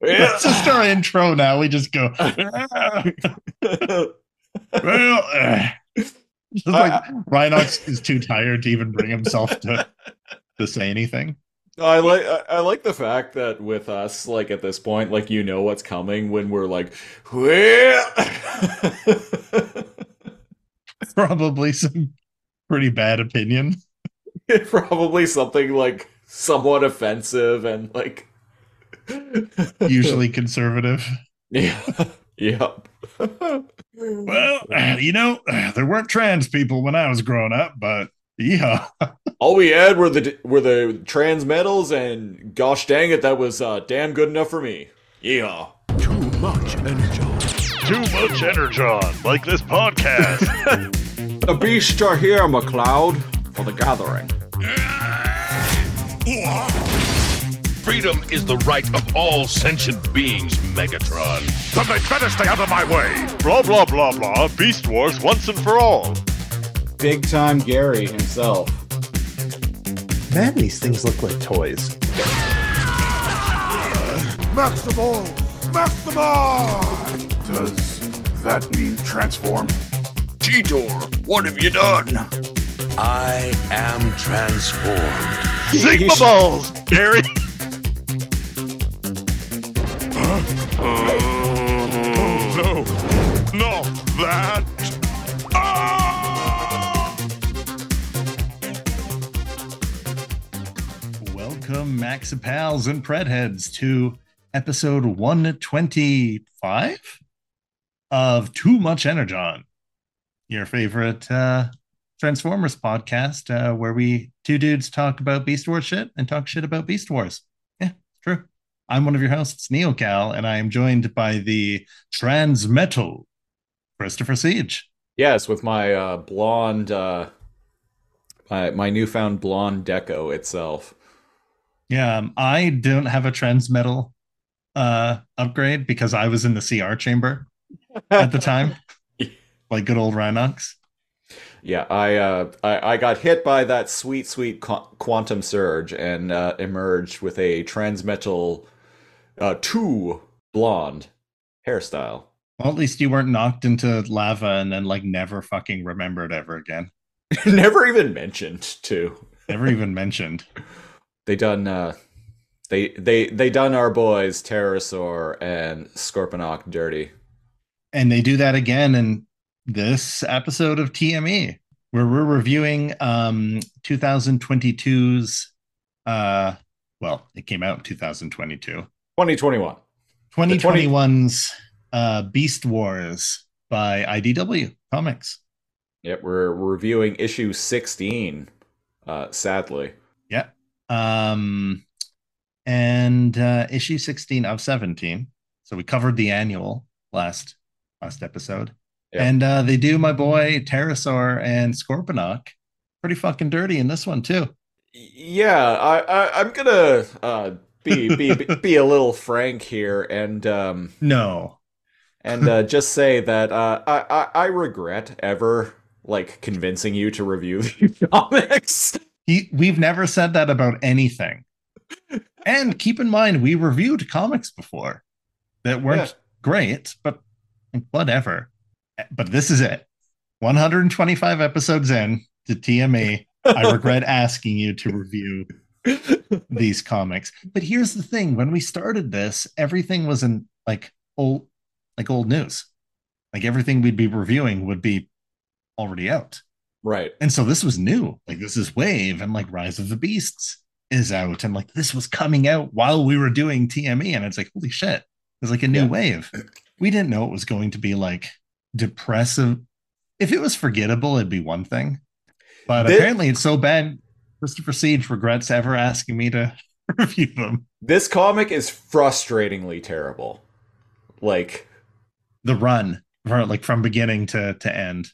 That's just our intro now. We just go. Well, uh, just like Rhinox is too tired to even bring himself to to say anything. I like I, I like the fact that with us, like at this point, like you know what's coming when we're like, well, Probably some pretty bad opinion. probably something like somewhat offensive and like Usually conservative. yeah, yep. Well, you know, uh, there weren't trans people when I was growing up, but yeah, all we had were the were the trans medals, and gosh dang it, that was uh, damn good enough for me. Yeah. Too much energy. Too much energon, like this podcast. The beasts are here, McLeod, for the gathering. Freedom is the right of all sentient beings, Megatron. then they'd better stay out of my way. Blah blah blah blah. Beast Wars once and for all. Big time Gary himself. Man, these things look like toys. Max them all! Max them all! Does that mean transform? Cheetor, what have you done? I am transformed. Sigma balls, Gary. No, no, that. Ah! welcome, Maxipals and Predheads, to episode 125 of Too Much Energon, your favorite uh, Transformers podcast, uh, where we two dudes talk about Beast Wars shit and talk shit about Beast Wars. Yeah, true. I'm one of your hosts, NeoKal, and I am joined by the Transmetal, Christopher Siege. Yes, with my uh, blonde, uh, my my newfound blonde deco itself. Yeah, um, I don't have a Transmetal uh, upgrade because I was in the CR chamber at the time, like good old Rhinox. Yeah, I uh, I, I got hit by that sweet, sweet qu- quantum surge and uh, emerged with a transmetal uh, two blonde hairstyle. Well, at least you weren't knocked into lava and then like never fucking remembered ever again. Never even mentioned too. Never even mentioned. They done uh, they they they done our boys Terrorsaur and Scorponok dirty. And they do that again in this episode of TME, where we're reviewing um 2022's uh well, it came out in 2022. 2021. 2021's uh Beast Wars by IDW Comics. Yep, we're, reviewing issue 16. Uh, sadly. Yeah. Um and uh issue 16 of 17. So we covered the annual last last episode. Yeah. And uh they do my boy Terrorsaur and Scorponok pretty fucking dirty in this one too. Yeah, I, I I'm gonna uh be be be a little frank here and um No. and uh, just say that uh, I, I I regret ever like convincing you to review comics. He, we've never said that about anything. And keep in mind, we reviewed comics before that weren't Yeah. great, but whatever. But this is it. 125 episodes in to TME. I regret asking you to review these comics. But here's the thing: when we started this, everything was in like old, like old news. Like everything we'd be reviewing would be already out. Right. And so this was new. Like this is Wave and like Rise of the Beasts is out. And like this was coming out while we were doing TME. And it's like, holy shit. It's like a new Yeah. wave. We didn't know it was going to be like depressive. If it was forgettable, it'd be one thing. But Thi- apparently it's so bad. Christopher Siege regrets ever asking me to review them. This comic is frustratingly terrible. Like The run, for, like from beginning to to end.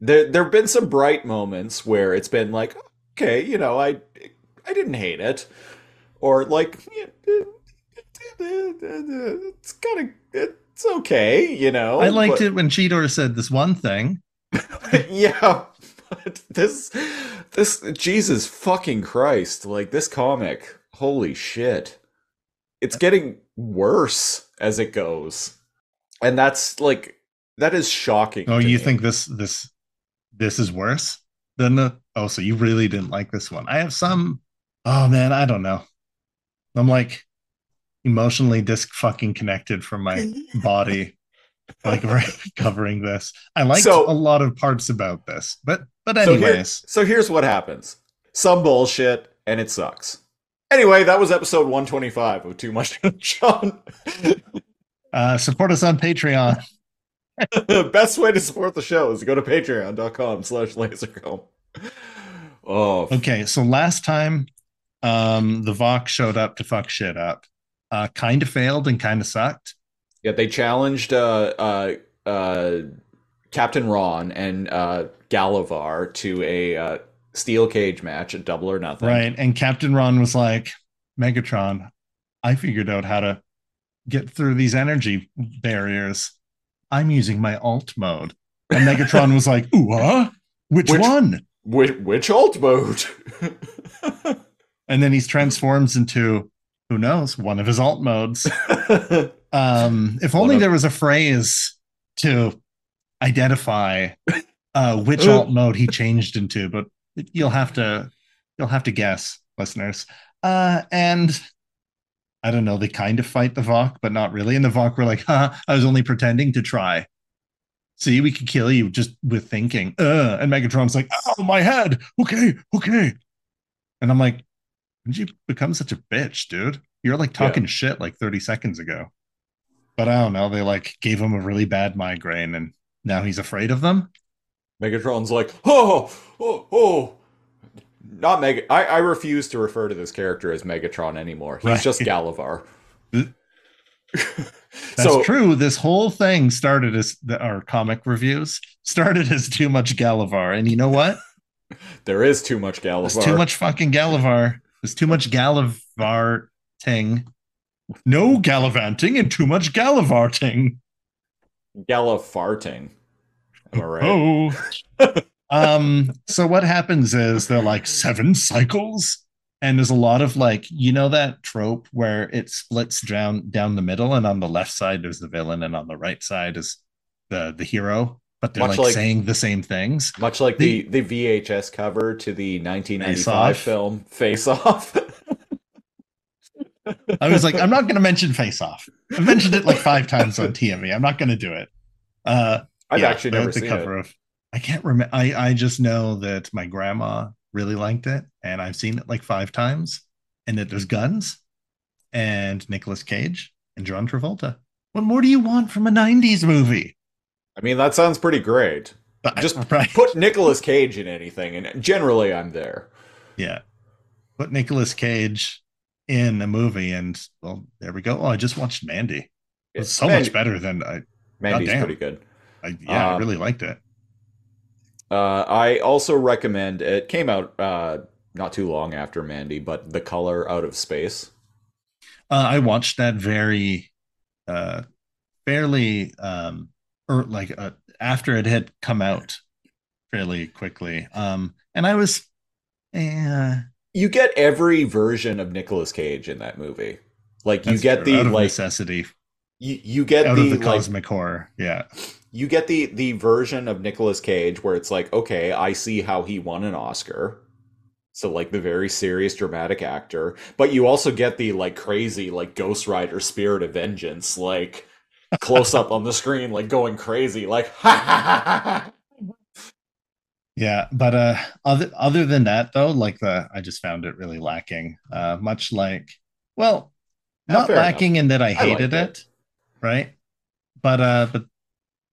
there there've been some bright moments where it's been like, okay, you know, I I didn't hate it, or like it's kind of it's okay, you know. I liked but- it when Cheetor said this one thing. yeah, this this Jesus fucking Christ, like this comic, holy shit. it's getting worse as it goes. And that's like that is shocking. Oh, you me. think this this this is worse than the? Oh, so you really didn't like this one? I have some. Oh man, I don't know. I'm like emotionally disc fucking connected from my body, like right, covering this. I liked So- a lot of parts about this, but but So, here- anyways, so here's what happens. Some bullshit and it sucks. Anyway, that was episode 125 of Too Much Sean. uh, support us on Patreon. The best way to support the show is to go to patreon.com slash lazorcomb. Oh, Okay, so last time, um, the Vox showed up to fuck shit up. Uh, kind of failed and kind of sucked. Yeah, they challenged uh, uh, uh, Captain Ron and uh, Galavar to a uh, steel cage match at Double or Nothing. Right. And Captain Ron was like, Megatron, I figured out how to get through these energy barriers. I'm using my alt mode. And Megatron was like, Ooh, huh? Which, Which- one? Which, which alt mode? And then he transforms into who knows, one of his alt modes. Um, if only of- there was a phrase to identify uh which alt mode he changed into, but you'll have to you'll have to guess, listeners. Uh and I don't know, they kind of fight the Vok, but not really. And the Vok were like, huh, I was only pretending to try. See, we could kill you just with thinking. Uh, and Megatron's like, oh, my head. Okay, okay. And I'm like, when did you become such a bitch, dude? You're like talking shit like 30 seconds ago. But I don't know. They like gave him a really bad migraine and now he's afraid of them. Megatron's like, oh, oh, oh. Not Mega. I, I refuse to refer to this character as Megatron anymore. He's Right. just Galavar. That's so true. This whole thing started as the, our comic reviews started as too much Galavar. And you know what? there is too much Galavar. There's too much fucking Galavar. There's too much Galavarting. No gallivanting and too much Galavarting. Galafarting. Am I right? Oh. um, so what happens is they're like seven cycles, and there's a lot of like, you know, that trope where it splits down down the middle, and on the left side there's the villain, and on the right side is the the hero, but they're like, like- saying the same things. Much like the, the VHS cover to the 1995 film Face Off. I was like, I'm not going to mention Face Off. I mentioned it like five times on TME. I'm not going to do it. Uh, I've yeah, actually never the seen cover it. of. I can't remember. I I just know that my grandma really liked it, and I've seen it like five times. And that there's guns, and Nicolas Cage and John Travolta. What more do you want from a '90s movie? I mean, that sounds pretty great. Just right. Put Nicolas Cage in anything, and generally I'm there. yeah, put Nicolas Cage in a movie, and well, there we go. Oh, I just watched Mandy. It's so Mandy- much better than I. Mandy's Goddamn. pretty good. I yeah, I Um, really liked it. Uh, I also recommend it came out uh, not too long after Mandy, but The Color Out of Space. Uh, I watched that very, uh, fairly, um, or like uh, after it had come out fairly quickly. Um, and I was, eh, You get every version of Nicolas Cage in that movie. Like you that's get true. the like necessity, you, you get out the, of the like cosmic horror. Yeah, you get the the version of Nicolas Cage where it's like, okay, I see how he won an Oscar. So like the very serious dramatic actor, but you also get the like crazy like Ghost Rider Spirit of Vengeance like close up on the screen like going crazy like ha ha ha ha. ha. Yeah. But uh, other other than that, though, like the I just found it really lacking. Uh, much like, well, not fair lacking in that I hated it. it, right? But uh, but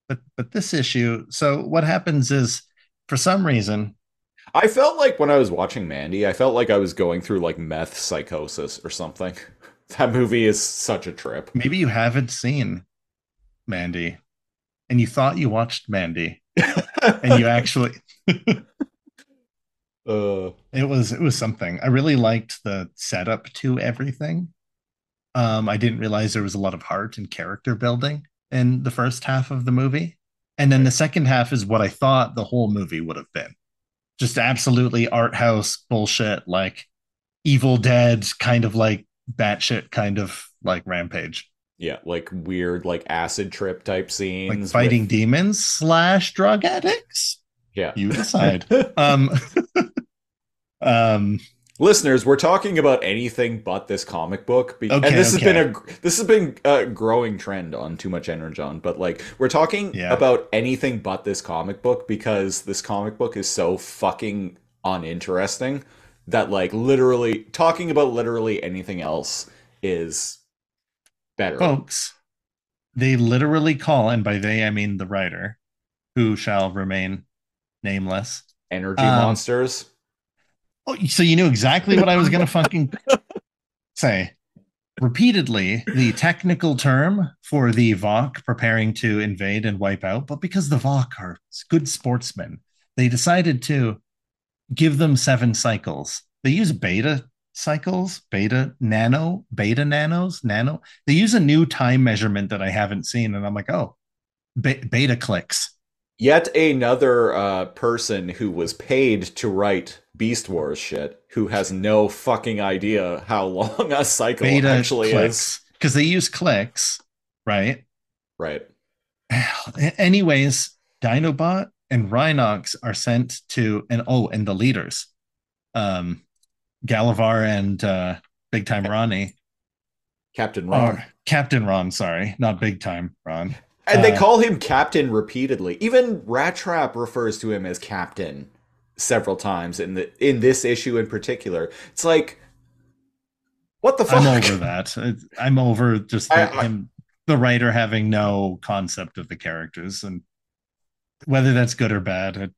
but but this issue. So what happens is, for some reason, I felt like when I was watching Mandy, I felt like I was going through like meth psychosis or something. That movie is such a trip. maybe you haven't seen Mandy and you thought you watched Mandy and you actually uh, it was it was something. I really liked the setup to everything. Um I didn't realize there was a lot of heart and character building in the first half of the movie. And then the second half is what I thought the whole movie would have been. Just absolutely art house bullshit like Evil Dead kind of like batshit kind of like rampage, Yeah, like weird, like acid trip type scenes. like fighting with- demons slash drug addicts. Yeah. You decide. um, um, Listeners, we're talking about anything but this comic book, be- Okay, and this okay. has been a this has been a growing trend on Too Much Energon. But like, we're talking Yeah. about anything but this comic book because this comic book is so fucking uninteresting that like literally talking about literally anything else is better. folks, they literally call, and by they I mean the writer, who shall remain nameless. Energy um, monsters. Oh, so you knew exactly what I was going to fucking say. Repeatedly, the technical term for the Vok preparing to invade and wipe out, but because the Vok are good sportsmen, they decided to give them seven cycles. They use beta cycles, beta nano, beta nanos, nano. They use a new time measurement that I haven't seen, and I'm like, oh, be- beta clicks. Yet another uh, person who was paid to write Beast Wars shit, who has no fucking idea how long a cycle Beta actually is. because they use clicks, right? Right. Anyways, Dinobot and Rhinox are sent to and oh, and the leaders, um, Galavar and uh, Big Time Ronnie, Captain Ron. or Captain Ron. Sorry, not Big Time Ron. And they uh, call him Captain repeatedly. Even Rat Trap refers to him as Captain several times in the in this issue in particular. It's like what the fuck? I'm over that. I'm over just the, I- I- him, the writer having no concept of the characters and whether that's good or bad. It,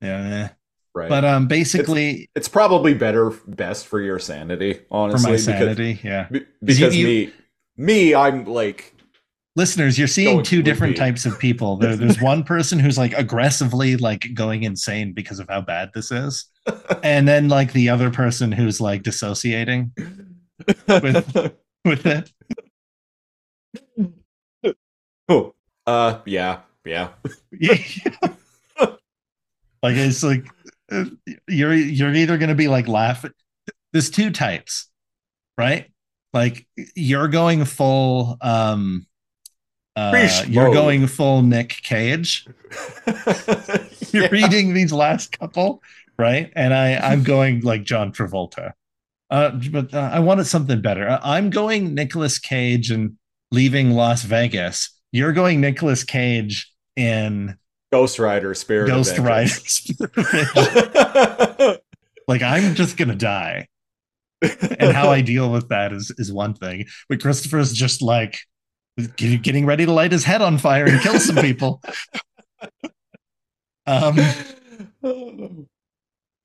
yeah, eh. Right. but um, basically it's probably better best for your sanity, honestly. for my because- sanity, yeah. be- Because, you- me me, I'm like listeners you're seeing two different types of people. There, there's one person who's like aggressively like going insane because of how bad this is and then like the other person who's like dissociating with with it. Oh, uh yeah, yeah. Yeah. like it's like you're you're either going to be like laughing there's two types right? Like you're going full um uh, you're going full Nick Cage. You're Yeah. reading these last couple, right? And I I'm going like John Travolta. Uh, but uh, I wanted something better. Uh, I'm going Nicolas Cage and leaving Las Vegas. You're going Nicolas Cage in Ghost Rider Spirit Ghost. Rider. like I'm just gonna die. And how I deal with that is is one thing. But Christopher's just like getting ready to light his head on fire and kill some people. um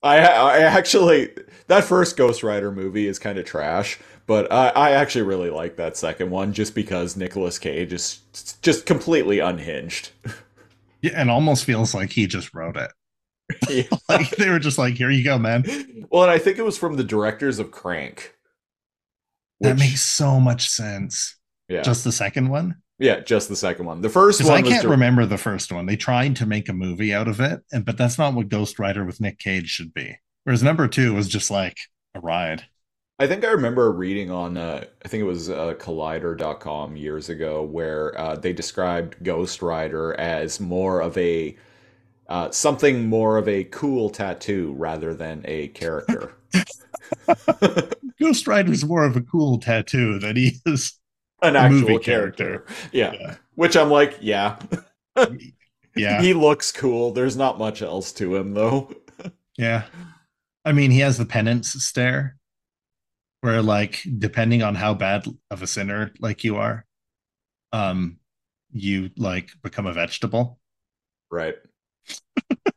I I actually that first Ghost Rider movie is kind of trash, but I I actually really like that second one just because Nicolas Cage is just completely unhinged. yeah, and almost feels like he just wrote it. Like they were just like, here you go, man. well, and I think it was from the directors of Crank. That makes so much sense. Yeah, Just the second one? yeah, just the second one. The first one I can't remember the first one. They tried to make a movie out of it, and but that's not what Ghost Rider with Nick Cage should be. Whereas number two was just like a ride. I think I remember reading on, uh, I think it was uh, Collider.com years ago, where uh, they described Ghost Rider as more of a uh, something more of a cool tattoo rather than a character. Ghost Rider is more of a cool tattoo than he is. An actual character. character. Yeah. Yeah. Which I'm like, yeah. Yeah, He looks cool. There's not much else to him, though. yeah. I mean, he has the penance stare, where like depending on how bad of a sinner like you are, um, you like become a vegetable. Right.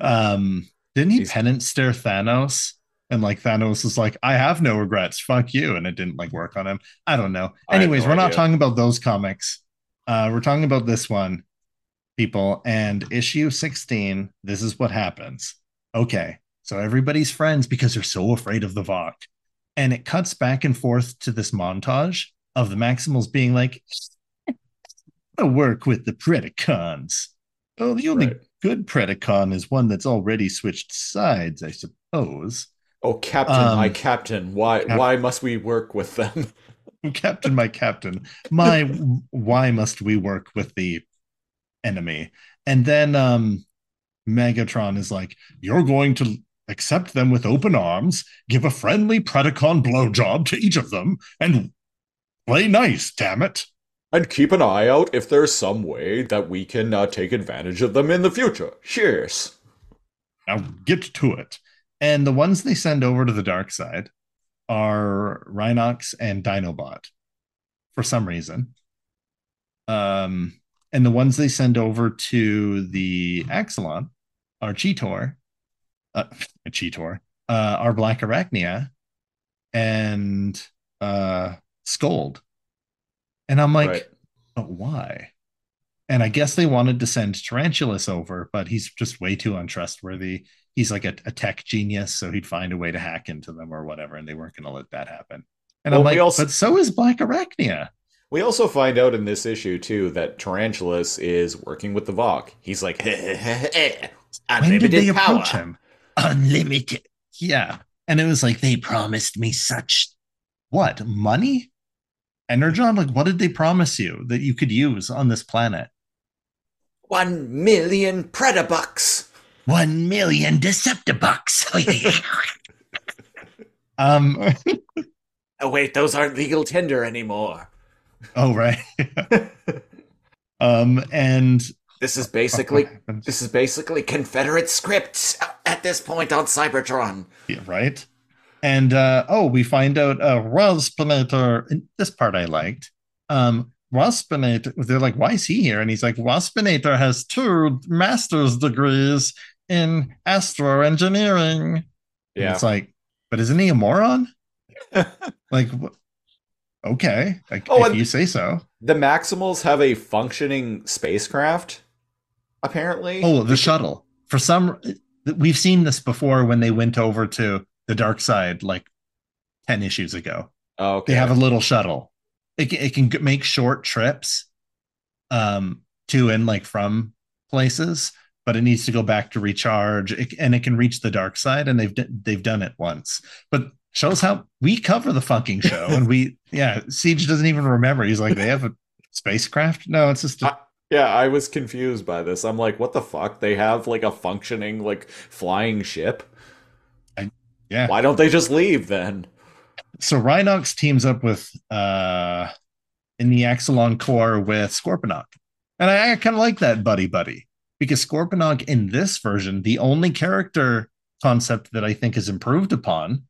Um, didn't he He's- penance stare Thanos? And like Thanos is like, I have no regrets. Fuck you. And it didn't like work on him. I don't know. Anyways, no we're not idea. talking about those comics. Uh, we're talking about this one, people. And issue 16, this is what happens. Okay. So everybody's friends because they're so afraid of the Vok. And it cuts back and forth to this montage of the Maximals being like, I work with the Predacons. Oh, the only Right. good Predacon is one that's already switched sides, I suppose. Oh, Captain, Um, my Captain. Why Cap- why must we work with them? Captain, my captain, my why must we work with the enemy? And then um Megatron is like, You're going to accept them with open arms, give a friendly Predacon blowjob to each of them, and play nice, damn it. And keep an eye out if there's some way that we can uh, take advantage of them in the future. Cheers. Now get to it. And the ones they send over to the dark side are Rhinox and Dinobot for some reason. Um, and the ones they send over to the Axalon are Cheetor, uh, Cheetor, uh, are Black Arachnia, and uh, Scold. And I'm like, Right. but why? And I guess they wanted to send Tarantulas over, but he's just way too untrustworthy. He's like a, a tech genius, so he'd find a way to hack into them or whatever, and they weren't going to let that happen. And Well, I'm like, also- but so is Black Arachnia. We also find out in this issue too that Tarantulas is working with the Vok. He's like, When did they power. approach him? Unlimited. Yeah. And it was like they promised me such what money? Energon? Like, what did they promise you that you could use on this planet? One million Predabucks. One million Deceptibucks. Um oh, wait, those aren't legal tender anymore. oh right. um and This is basically this is basically Confederate scripts at this point on Cybertron. Yeah, right? And uh oh, we find out uh and this part I liked. Um Waspinator, they're like, why is he here? And he's like, Waspinator has two master's degrees in astro engineering. And yeah, It's like, but isn't he a moron? like, okay, like, Oh, if you say so. the Maximals have a functioning spacecraft. Apparently, Oh, the shuttle. For some, we've seen this before when they went over to the dark side, like ten issues ago. Oh, okay. They have a little shuttle. It can, it can make short trips, um, to and like from places, but it needs to go back to recharge, it, and it can reach the dark side. And they've they've done it once, but shows how we cover the fucking show, and we yeah, Siege doesn't even remember. He's like, they have a spacecraft. No, it's just a, I- yeah, I was confused by this. I'm like, what the fuck? They have like a functioning like flying ship. yeah. Why don't they just leave then? So Rhinox teams up with uh in the Axalon core with Scorponok. And I, I kind of like that buddy buddy because Scorponok in this version, the only character concept that I think is improved upon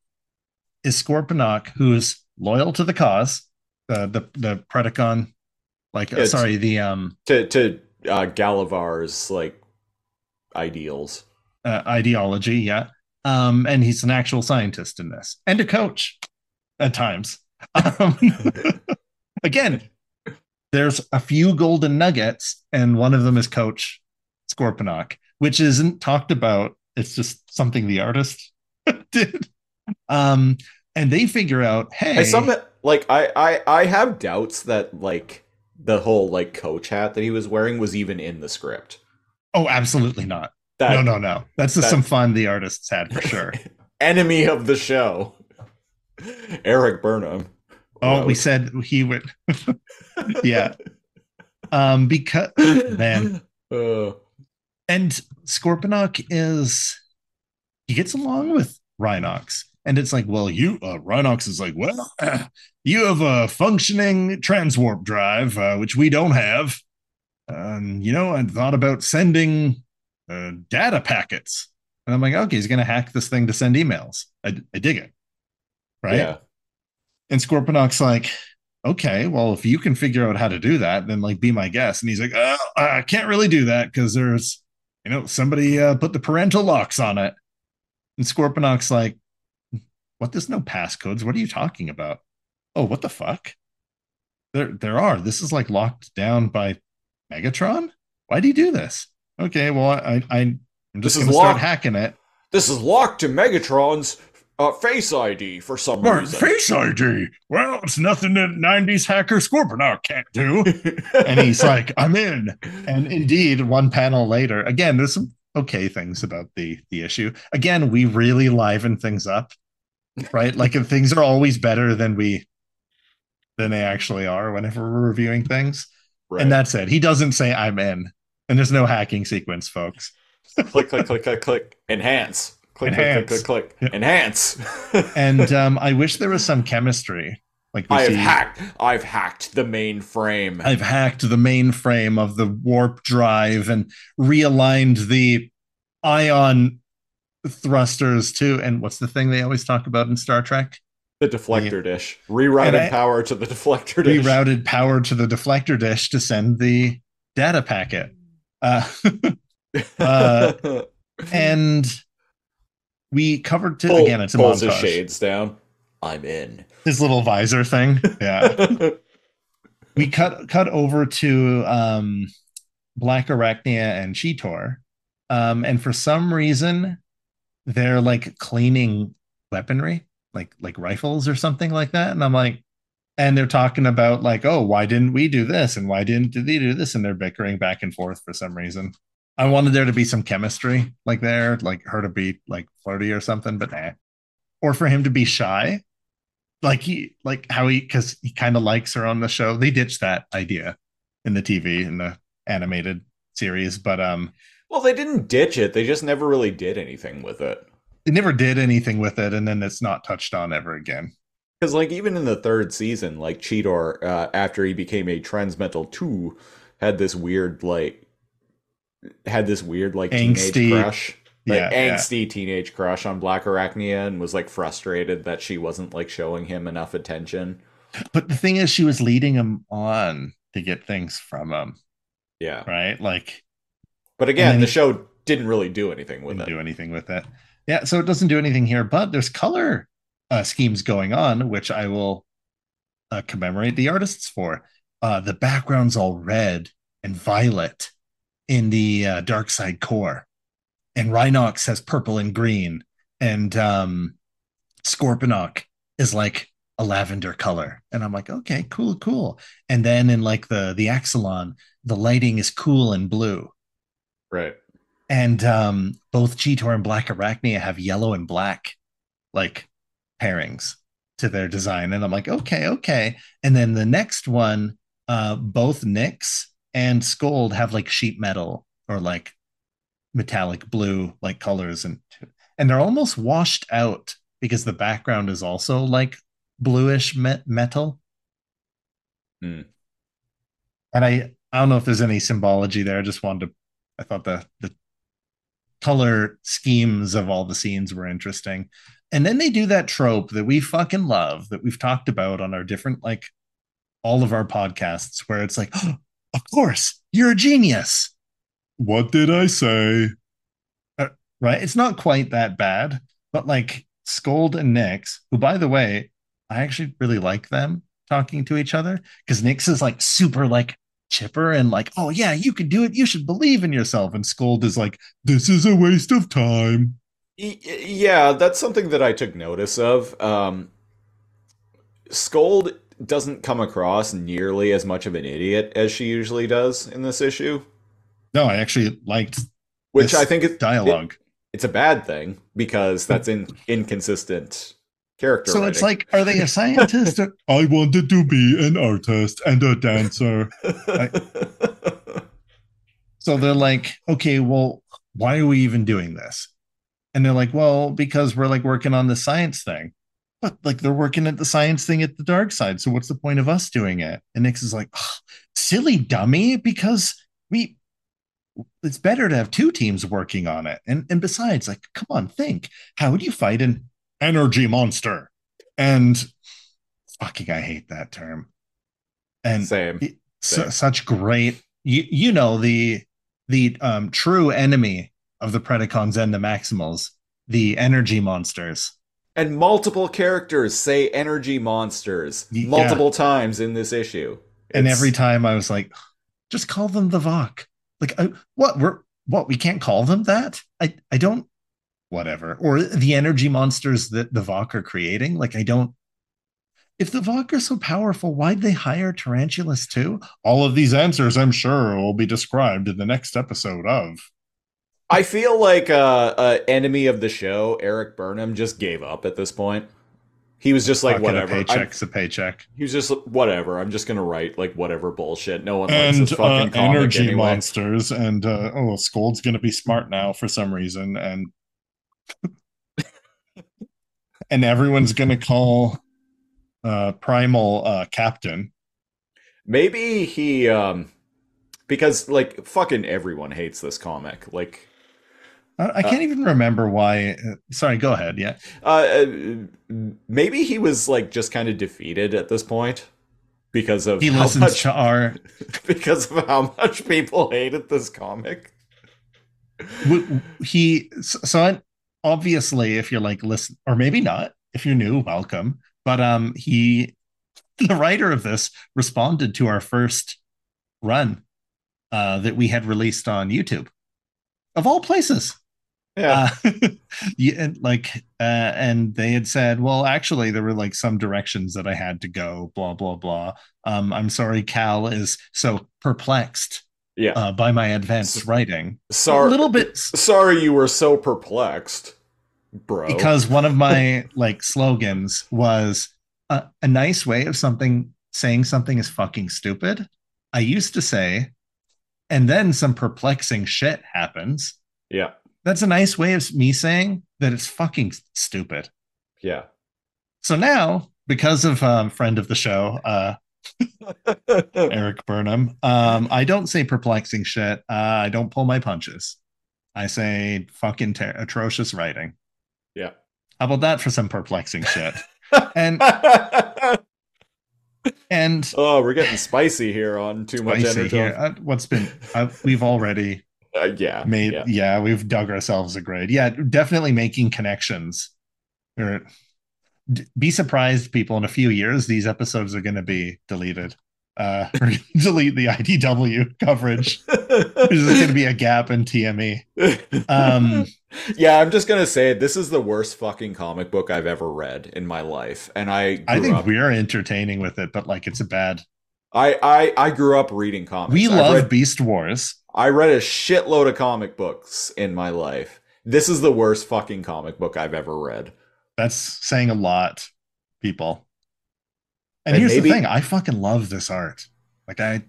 is Scorponok, who's loyal to the cause, uh, the the Predacon, like uh, sorry, the um To to uh, Galavar's like ideals. uh, ideology, yeah. Um, and he's an actual scientist in this, and a coach at times. Um, again, there's a few golden nuggets, and one of them is Coach Scorponok, which isn't talked about. It's just something the artist did. Um, and they figure out, hey, I some like I, I I have doubts that like the whole like coach hat that he was wearing was even in the script. oh, absolutely not. That no, no, no. That's just that- some fun the artists had for sure. enemy of the show, Erik Burnham. Oh, we said he would. yeah. Um, because man, Uh, and Scorponok is he gets along with Rhinox, and it's like, well, you uh, Rhinox is like, well, you have a functioning transwarp drive, uh, which we don't have. Um, you know, I thought about sending uh, data packets, and I'm like, okay, he's gonna hack this thing to send emails. I, I dig it, right? Yeah. And Scorponok's like, okay, well, if you can figure out how to do that, then like be my guest. And he's like, oh, I can't really do that because there's, you know, somebody uh, put the parental locks on it. And Scorponok's like, what? There's no passcodes. What are you talking about? Oh, what the fuck? There, there are. This is like locked down by Megatron. Why do you do this? Okay, well, I, I, I'm This just is gonna start hacking it. This is locked to Megatron's uh, Face ID for some reason. Face ID. Well, it's nothing that 90s hacker Scorponok can't do. and he's like, I'm in. And indeed, one panel later, again, there's some okay things about the the issue. Again, we really liven things up, right? Like if things are always better than we than they actually are whenever we're reviewing things. Right. And that's it. He doesn't say I'm in. And there's no hacking sequence, folks. click, click, click, click, click. Enhance. Click, Enhance. click, click, click, click. Enhance. And um, I wish there was some chemistry. Like I have see, hacked. I've hacked the mainframe. I've hacked the mainframe of the warp drive and realigned the ion thrusters too. And what's the thing they always talk about in Star Trek? the deflector dish. Rerouted I- power to the deflector dish. Rerouted power to the deflector dish to send the data packet. Uh, uh, and we covered to, Pull- again. It's a pulls his shades down. I'm in. His little visor thing. Yeah. we cut cut over to um Black Arachnia and Cheetor. Um, and for some reason, they're like cleaning weaponry, like like rifles or something like that. And I'm like, and they're talking about like, oh, why didn't we do this? And why didn't they do this? And they're bickering back and forth for some reason. I wanted there to be some chemistry, like there, like her to be like flirty or something, but nah. Or for him to be shy, like he, like how he, because he kind of likes her on the show. They ditched that idea in the TV in the animated series, but um, well, they didn't ditch it. They just never really did anything with it. they never did anything with it, and then it's not touched on ever again. Because, like, even in the third season, like Cheetor, uh, after he became a Transmetal two, had this weird like, had this weird like Angsty- teenage crush, like Yeah, yeah. angsty teenage crush on Black Arachnia, and was like frustrated that she wasn't like showing him enough attention. But the thing is, she was leading him on to get things from him, Yeah, right? Like but again, the he- show didn't really do anything with didn't it. do anything with it. Yeah, so it doesn't do anything here, but there's color uh, schemes going on, which I will uh, commemorate the artists for. Uh, the background's all red and violet in the uh, dark side core, and Rhinox has purple and green, and um, Scorponok is like a lavender color, and I'm like, okay, cool, cool. And then in like the the Axalon, the lighting is cool and blue. Right. and um both Cheetor and Black Arachnia have yellow and black like pairings to their design. And I'm like okay okay. And then the next one uh both Nyx and Scold have like sheet metal or like metallic blue like colors and and they're almost washed out because the background is also like bluish me- metal Hmm. and I I don't know if there's any symbology there I just wanted to I thought the the color schemes of all the scenes were interesting. And then they do that trope that we fucking love that we've talked about on our different like all of our podcasts where it's like, "Oh, of course, you're a genius. What did I say? Uh, right? It's not quite that bad, but like Scold and Nyx, who by the way, I actually really like them talking to each other because Nyx is like super like chipper and like, oh yeah, you can do it. You should believe in yourself. And Scold is like, this is a waste of time. Y- y- Yeah, that's something that I took notice of. Um, Scold doesn't come across nearly as much of an idiot as she usually does in this issue, No, I actually liked which I think is dialogue. it's a bad thing because that's in inconsistent character. so it's like, are they a scientist? or- I wanted to be an artist and a dancer. So they're like, okay, well, why are we even doing this? And they're like, well, because we're like working on the science thing. But like they're working at the science thing at the dark side. So what's the point of us doing it? And Nyx is like, "Ugh, silly dummy, because we it's better to have two teams working on it. And and besides, like, come on, think. How would you fight an energy monster? And fucking I hate that term. And Same. it- su- Same. such great you you know the the um true enemy of the predacons and the maximals the energy monsters And multiple characters say energy monsters Yeah. multiple times in this issue. and every time i was like just call them the vok like I, what we're what we can't call them that i i don't whatever or the energy monsters that the vok are creating like i don't if the Vok are so powerful, why'd they hire Tarantulas too? All of these answers, I'm sure, will be described in the next episode of. I feel like uh, uh enemy of the show, Erik Burnham, just gave up at this point. He was just like Fucking whatever. A I'm- paycheck's a paycheck. he was just like, whatever. I'm just gonna write like whatever bullshit. No one likes And this uh, fucking comic energy anyway. monsters, and uh, oh, Scold's gonna be smart now for some reason, and and everyone's gonna call uh Primal uh Captain. Maybe he um because like fucking everyone hates this comic. Like I, can't even remember why. Uh, sorry, go ahead. Yeah, uh uh, maybe he was like just kind of defeated at this point because of he how listens much to our. because of how much people hated this comic. He so obviously, if you're like listen, or maybe not, if you're new, welcome. But um, he, the writer of this, responded to our first run uh, that we had released on YouTube, of all places. Yeah. Uh, yeah, and like, uh, and they had said, well, actually, there were like some directions that I had to go, blah blah blah. Um, I'm sorry, Kal is so perplexed yeah. uh, by my advanced writing. sorry a little bit sorry you were so perplexed, bro. because one of my like slogans was a, a nice way of something saying something is fucking stupid. I used to say, and then some perplexing shit happens. yeah. That's a nice way of me saying that it's fucking stupid. Yeah. So now, because of um, friend of the show, uh, Erik Burnham, um, I don't say perplexing shit. Uh, I don't pull my punches. I say fucking ter- atrocious writing. Yeah. How about that for some perplexing shit? And and oh, we're getting spicy here on too much energy. here. Uh, what's been? Uh, we've already Uh, yeah. made. yeah. Yeah. we've dug ourselves a grade. Yeah, definitely making connections. Or be surprised, people. In a few years, these episodes are going to be deleted. Uh, delete the IDW coverage. There's going to be a gap in TME. Um, yeah, I'm just gonna say this is the worst fucking comic book I've ever read in my life, and I I think up, we're entertaining with it, but like it's a bad. I, I I grew up reading comics. We love read, Beast Wars. I read a shitload of comic books in my life. This is the worst fucking comic book I've ever read. That's saying a lot, people. And, And here's maybe- the thing: I fucking love this art. Like I,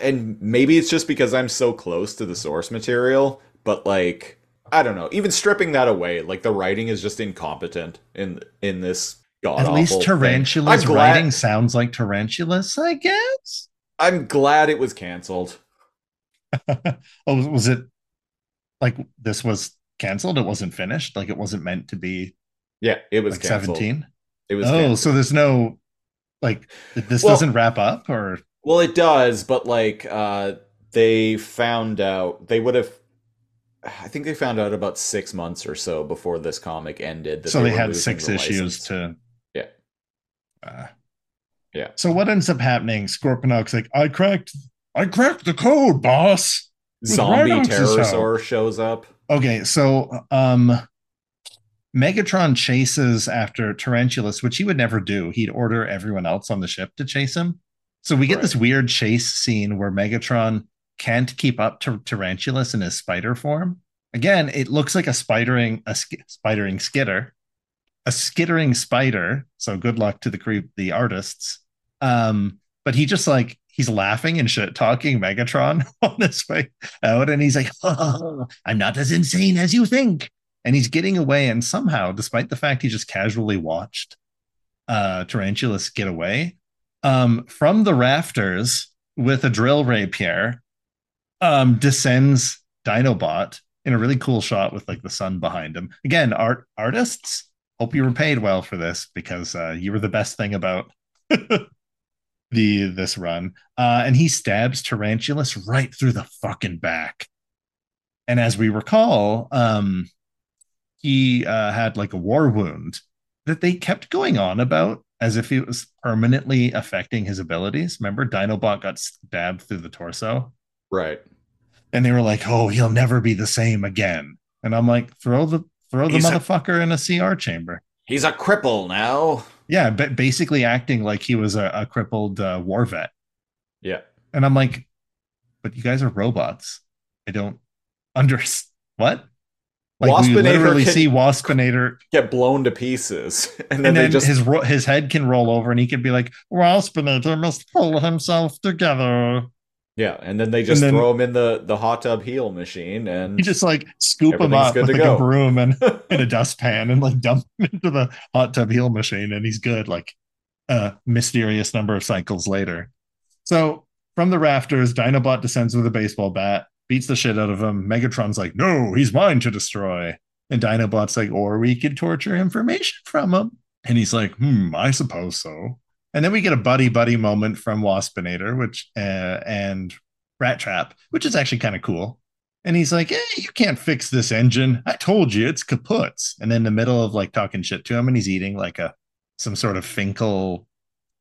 And maybe it's just because I'm so close to the source material, but like I don't know. Even stripping that away, like the writing is just incompetent in in this god at least Tarantula's glad- writing sounds like Tarantulas, I guess. I'm glad it was canceled. oh, was it like this was canceled? It wasn't finished. Like it wasn't meant to be Yeah, it was like seventeen. It was Oh, canceled. so there's no like this Well- doesn't wrap up, or Well, it does, but like uh they found out they would have I think they found out about 6 months or so before this comic ended that so they, were had six the issues to. Yeah. Uh, Yeah. So what ends up happening? Scorponok's like, I cracked, I cracked the code, boss. Zombie. Terrorsaur shows up. Okay, so um Megatron chases after Tarantulas, which he would never do. He'd order everyone else on the ship to chase him. So we get Right. this weird chase scene where Megatron can't keep up to Tarantulas in his spider form. Again, it looks like a spidering a sk- spidering skitter, a skittering spider. So good luck to the creep the artists. Um, but he just like he's laughing and shit talking Megatron on his way out, and he's like, "Oh, I'm not as insane as you think. And he's getting away, and somehow, despite the fact he just casually watched uh Tarantulas get away, um, from the rafters with a drill rapier, um, descends Dinobot in a really cool shot with like the sun behind him. Again, art artists, hope you were paid well for this because uh, you were the best thing about the this run. Uh, and he stabs Tarantulas right through the fucking back. And as we recall, um, he uh, had like a war wound that they kept going on about as if it was permanently affecting his abilities. Remember, Dinobot got stabbed through the torso, Right. and they were like, "Oh, he'll never be the same again." And I'm like, "Throw the throw the He's a- motherfucker in a CR chamber." He's a cripple now. Yeah, but basically acting like he was a, a crippled uh, war vet. Yeah. And I'm like, "But you guys are robots. I don't understand what." Like we Waspinator literally can- see Waspinator, Get blown to pieces, and then and they then just his ro- his head can roll over, and he can be like, "Waspinator must pull himself together." Yeah, and then they just then- throw him in the the hot tub heel machine, and You just like scoop him up with like a broom and in a dustpan, and like dump him into the hot tub heel machine, and he's good. Like a mysterious number of cycles later. So from the rafters, Dinobot descends with a baseball bat, beats the shit out of him. Megatron's like, "No, he's mine to destroy." And Dinobot's like, "Or we could torture information from him." And he's like, "Hmm, I suppose so." And then we get a buddy buddy moment from Waspinator, which uh, and Rattrap, which is actually kind of cool. And he's like, "Hey, you can't fix this engine. I told you it's kaputs." And in the middle of like talking shit to him, and he's eating like a some sort of Finkel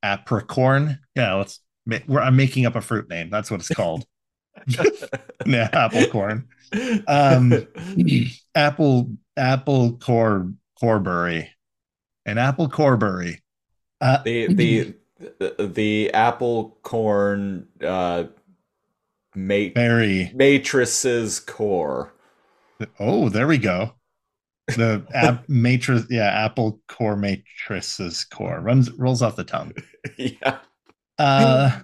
apricorn. Yeah, let's. We're, I'm making up a fruit name. That's what it's called. yeah, apple corn. Um, apple apple core corberry, an apple corberry. Uh, the the the, apple corn uh, ma- berry. matrices core. Oh, there we go. The app matrix, yeah, apple core matrices core runs rolls off the tongue. yeah, Uh,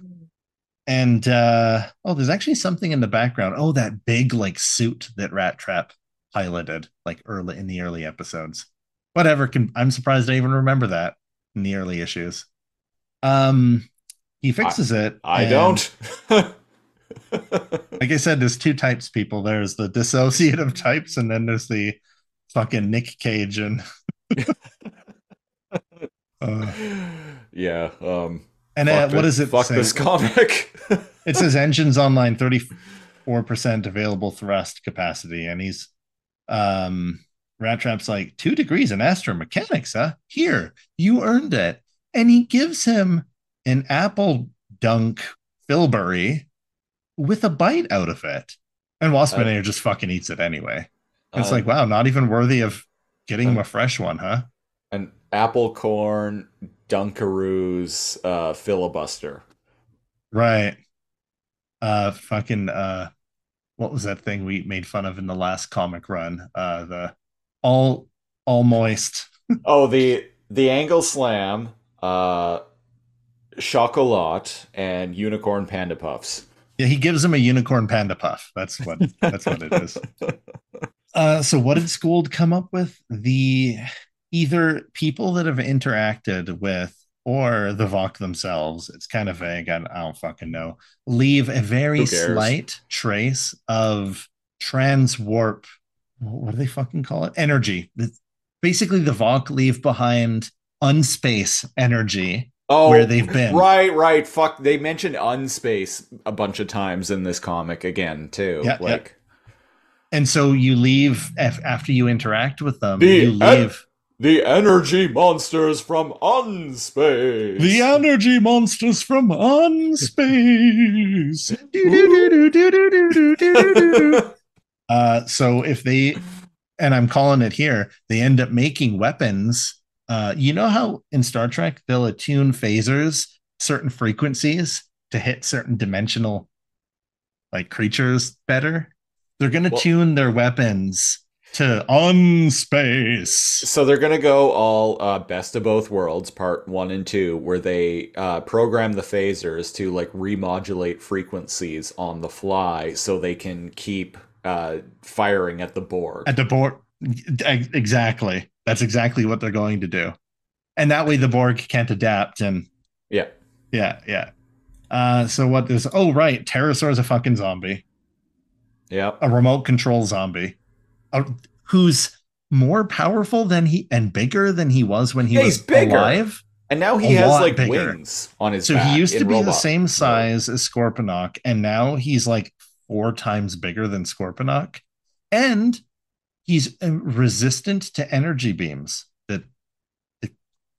and uh, oh, there's actually something in the background. Oh, that big like suit that Rattrap piloted like early in the early episodes. Whatever. Can I'm surprised I even remember that in the early issues. Um, he fixes it. I and- don't. like I said, there's two types people. There's the dissociative types, and then there's the fucking Nick Cage and uh, yeah. Um. and uh, fuck what does it Fuck say? this comic. It says engines online 34% available thrust capacity, and he's um Rattrap's like two degrees in astromechanics, huh? Here, you earned it. And he gives him an apple dunk filbury with a bite out of it. And Waspinator just fucking eats it anyway. It's Uh, like, wow, not even worthy of getting him uh, a fresh one, huh? an apple corn Dunkaroo's uh, filibuster. Right. Uh fucking uh what was that thing we made fun of in the last comic run? Uh the all all moist. Oh, the the angle slam, uh, chocolat, and unicorn panda puffs. Yeah, he gives him a unicorn panda puff. That's what that's what it is. Uh so what did Scold come up with? The either people that have interacted with or the Vok themselves, it's kind of vague. I, I don't fucking know. Leave a very slight trace of transwarp. What do they fucking call it? Energy. It's- Basically, the Vok leave behind unspace energy Oh, where they've been. Right, right. Fuck. They mentioned unspace a bunch of times in this comic again too. Yeah, yeah. like And so you leave af- after you interact with them. The you en- leave the energy monsters from unspace. the energy monsters from unspace. uh, so if they, and I'm calling it here, they end up making weapons. Uh, you know how in Star Trek they'll attune phasers certain frequencies to hit certain dimensional like creatures better. They're gonna Well- tune their weapons to on space. So they're gonna go all uh, best of both worlds, part one and two, where they uh, program the phasers to like remodulate frequencies on the fly, so they can keep uh, firing at the Borg. at the board exactly that's exactly what they're going to do and that way the borg can't adapt and yeah, yeah yeah uh so what there's oh right Terrorsaur's a fucking zombie yeah. a remote control zombie uh, who's more powerful than he and bigger than he was when he Yeah, was bigger. alive And now he A has like bigger. wings on his. so back he used to be the same size as scorponok and now he's like four times bigger than scorponok. And he's uh, resistant to energy beams that the,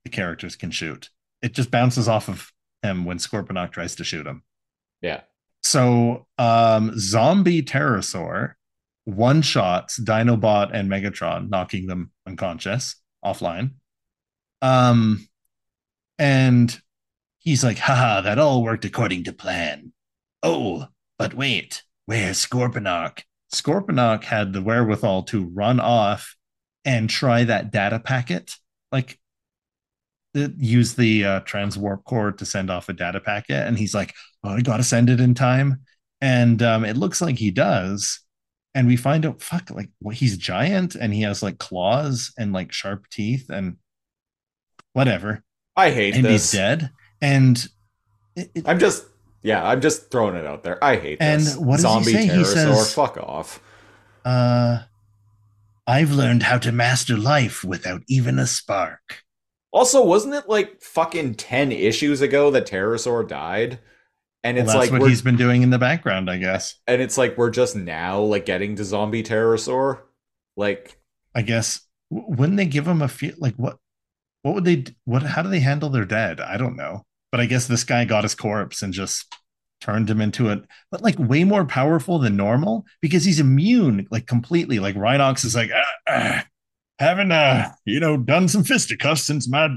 the characters can shoot. It just bounces off of him when scorponok tries to shoot him. Yeah. so um zombie Terrorsaur one shots dinobot and megatron knocking them unconscious offline. Um and he's like haha that all worked according to plan. Oh but wait where's scorponok Scorponok had the wherewithal to run off and try that data packet, like use the uh, transwarp core to send off a data packet. And he's like, "Oh, I gotta send it in time." And um, it looks like he does. And we find out, fuck, like well, he's giant and he has like claws and like sharp teeth and whatever. I hate and this. he's dead. And it, it- I'm just yeah, I'm just throwing it out there. I hate And this. what does he Zombie say? He Terrorsaur, says- fuck off. uh, I've learned how to master life without even a spark. Also, wasn't it like fucking ten issues ago that Terrorsaur died? And Well, it's that's like what he's been doing in the background, I guess. and it's like we're just now like getting to zombie Terrorsaur. Like I guess wouldn't they give him a feel like what? What would they? What? How do they handle their dead? I don't know. But I guess this guy got his corpse and just turned him into it, but like way more powerful than normal because he's immune, like completely. Like Rhinox is like, ah, ah, haven't uh, you know, done some fisticuffs since my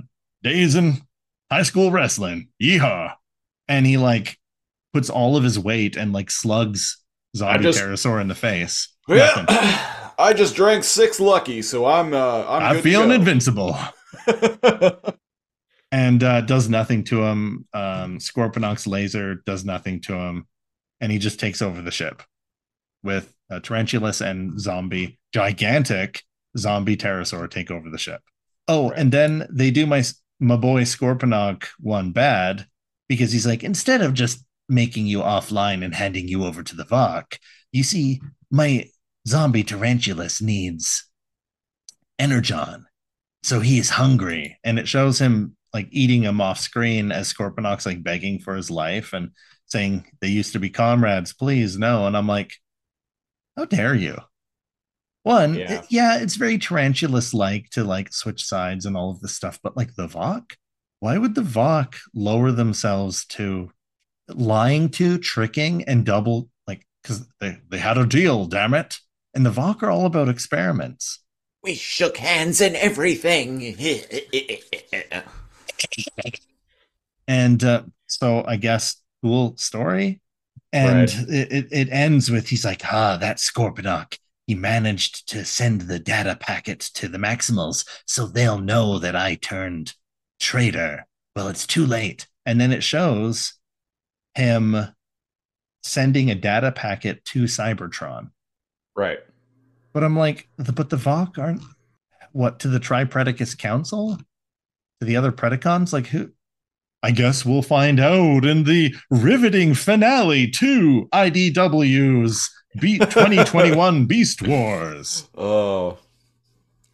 days in high school wrestling. Yeehaw! And he like puts all of his weight and like slugs zombie just- Terrorsaur in the face. yeah, I just drank six lucky, so I'm uh I'm, I'm good feeling to invincible. and uh, does nothing to him. Um, Scorponok's laser does nothing to him, and he just takes over the ship with uh, Tarantulas and zombie, gigantic zombie Terrorsaur take over the ship. Oh, Right. and then they do my my boy Scorponok one bad because he's like, instead of just making you offline and handing you over to the Vok, you see, my zombie Tarantulas needs energon so he is hungry and it shows him like eating him off screen as scorponok's like begging for his life and saying they used to be comrades please no. And i'm like how dare you? One Yeah. yeah, yeah it's very tarantulas like to like switch sides and all of this stuff but like the vok? Why would the vok lower themselves to lying to tricking and double like because they, they had a deal damn it. And the vok are all about experiments. We shook hands and everything. and uh, so I guess cool story. And Right. it, it, ends with he's like, ah, that Scorponok. He managed to send the data packet to the Maximals so they'll know that I turned traitor. Well, it's too late. And then it shows him sending a data packet to Cybertron. right. But I'm like, the, but the Vok aren't what to the Tripredacus Council? To the other Predacons? Like who? I guess we'll find out in the riveting finale to IDW's Beat 2021 Beast Wars. Oh.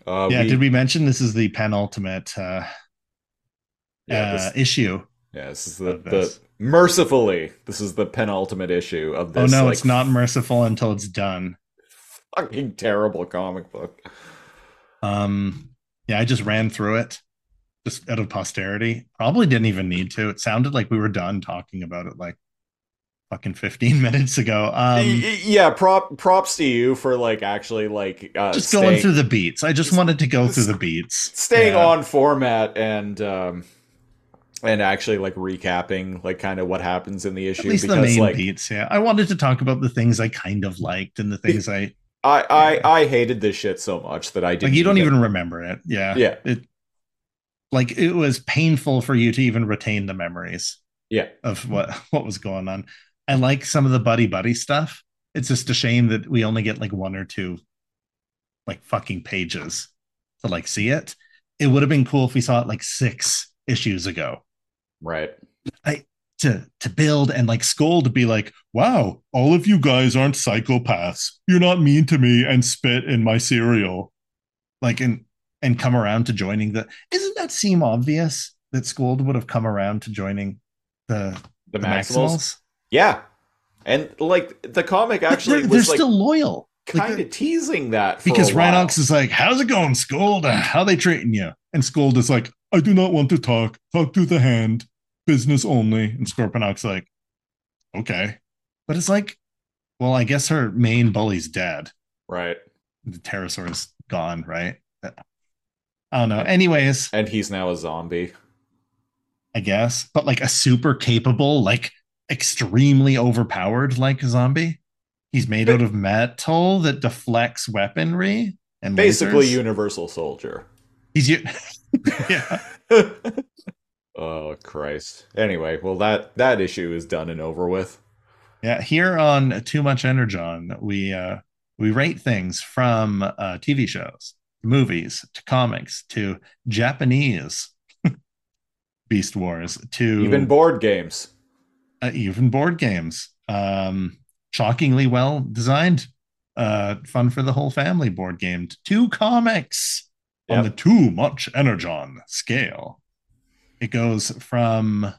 Uh, yeah, we- did we mention this is the penultimate uh, Yeah, uh, issue? yeah, this is the, this. the mercifully. This is the penultimate issue of this. Oh no, like, it's not merciful until it's done. fucking terrible comic book. Um, yeah, I just ran through it just out of posterity. Probably didn't even need to. It sounded like we were done talking about it like fucking 15 minutes ago. Um, yeah, prop props to you for like actually like uh, just staying, going through the beats. I just wanted to go through the beats. staying Yeah. on format and um and actually like recapping like kind of what happens in the issue At least the main like beats. Yeah, I wanted to talk about the things I kind of liked and the things I I, I I hated this shit so much that I didn't like. You don't even remember it. Yeah, Yeah. It like it was painful for you to even retain the memories. yeah of what what was going on. I like some of the buddy buddy stuff. It's just a shame that we only get like one or two like fucking pages to like see it. It would have been cool if we saw it like six issues ago right i to to build and like scold to be like, wow, all of you guys aren't psychopaths. You're not mean to me and spit in my cereal. Like and and come around to joining the isn't that seem obvious that Scold would have come around to joining the the, the Maximals. Maximals? yeah and like the comic actually they're, they're like still loyal kind of teasing that for because. Rhinox is like, "How's it going, Scold? How they treating you?" And Scold is like, "I do not want to talk. Talk to the hand. Business only." And Scorponok's like, "Okay," but it's like, well, I guess her main bully's dead. right The Terrorsaur's gone, right? I don't know. Anyways, and he's now a zombie I guess, but like a super capable, like extremely overpowered, like zombie. He's made out of metal that deflects weaponry and Basically, lasers. Universal Soldier. He's you. yeah. oh Christ. Anyway, well that that issue is done and over with. Yeah, here on Too Much Energon, we uh we rate things from uh TV shows, movies, to comics, to Japanese Beast Wars, to Even board games. uh, even board games. Um shockingly well designed, uh fun for the whole family board game. to comics on the Too Much Energon scale. It goes from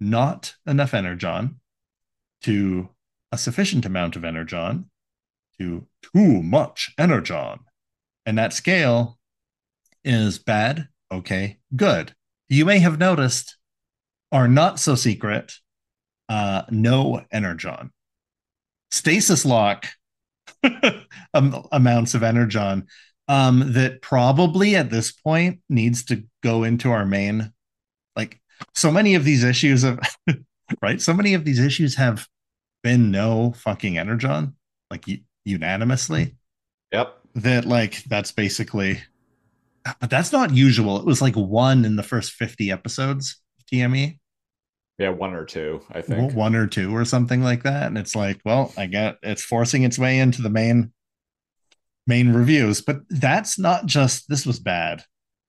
not enough energon to a sufficient amount of energon to too much energon. And that scale is bad, okay, good. You may have noticed are not so secret uh no energon. Stasis lock um, amounts of energon um that probably at this point needs to go into our main like so many of these issues of right so many of these issues have been no fucking energon like unanimously Yep. That like that's basically but that's not usual. It was like one in the first 50 episodes of tme Yeah, one or two, I think. one or two or something like that and it's like well i get it's forcing its way into the main main reviews but that's not just this was bad.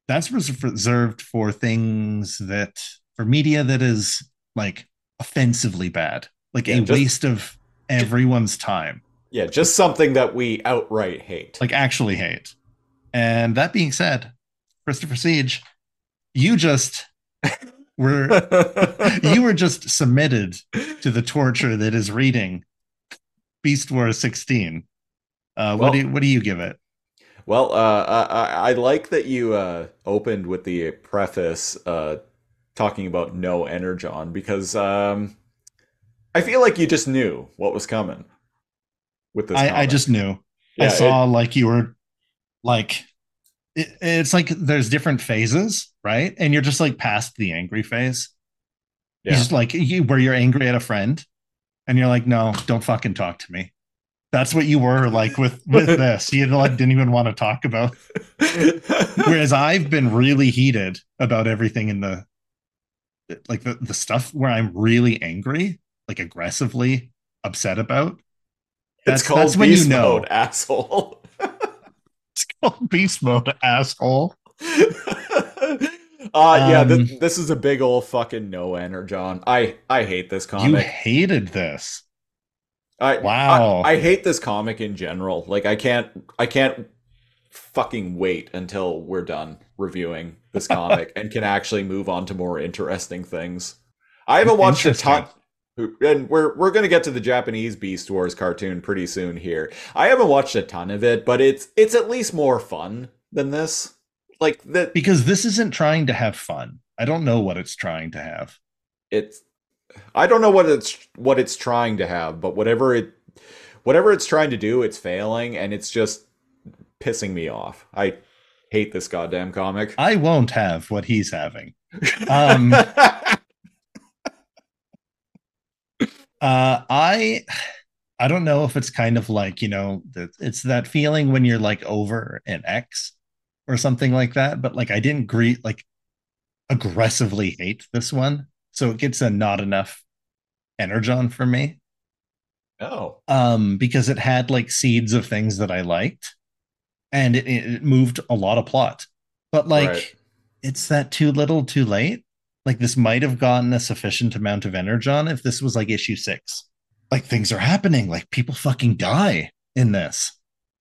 That's reserved for things that for media that is like offensively bad like Yeah, a just- waste of everyone's time Yeah, just something that we outright hate. like actually hate and that being said christopher siege you just were you were just submitted to the torture that is reading Beast Wars 16. Uh, Well- what do you, what do you give it? Well, uh, I, I- I like that you uh, opened with the preface uh, talking about no energon because um, I feel like you just knew what was coming with this. I, I just knew. Yeah, I saw it- like you were like it, it's like there's different phases, right? And you're just like past the angry phase. Yeah. Just like you, where you're angry at a friend, and you're like, no, don't fucking talk to me. That's what you were like with with this. You like didn't even want to talk about Whereas I've been really heated about everything in the like the, the stuff where I'm really angry, like aggressively upset about. That's, it's called that's beast you know mode, asshole. it's called beast mode, asshole. uh yeah, th- Um, this is a big old fucking no energon. I I hate this comic. You hated this. I, Wow. I, I hate this comic in general. Like I can't I can't fucking wait until we're done reviewing this comic and can actually move on to more interesting things. I haven't watched a ton and we're we're going to get to the Japanese Beast Wars cartoon pretty soon here. I haven't watched a ton of it, but it's it's at least more fun than this. Like that Because this isn't trying to have fun. I don't know what it's trying to have. it's I don't know what it's what it's trying to have, but whatever it whatever it's trying to do, it's failing and it's just pissing me off. I hate this goddamn comic. I won't have what he's having. Um Uh, I I don't know if it's kind of like you know it's that feeling when you're like over an ex or something like that. But like I didn't greet like aggressively hate this one, so it gets a not enough energon for me. oh. Um, because it had like seeds of things that I liked, and it, it moved a lot of plot. But like Right. it's that too little, too late. Like this might have gotten a sufficient amount of energon if this was like issue six. Like things are happening, like people fucking die in this,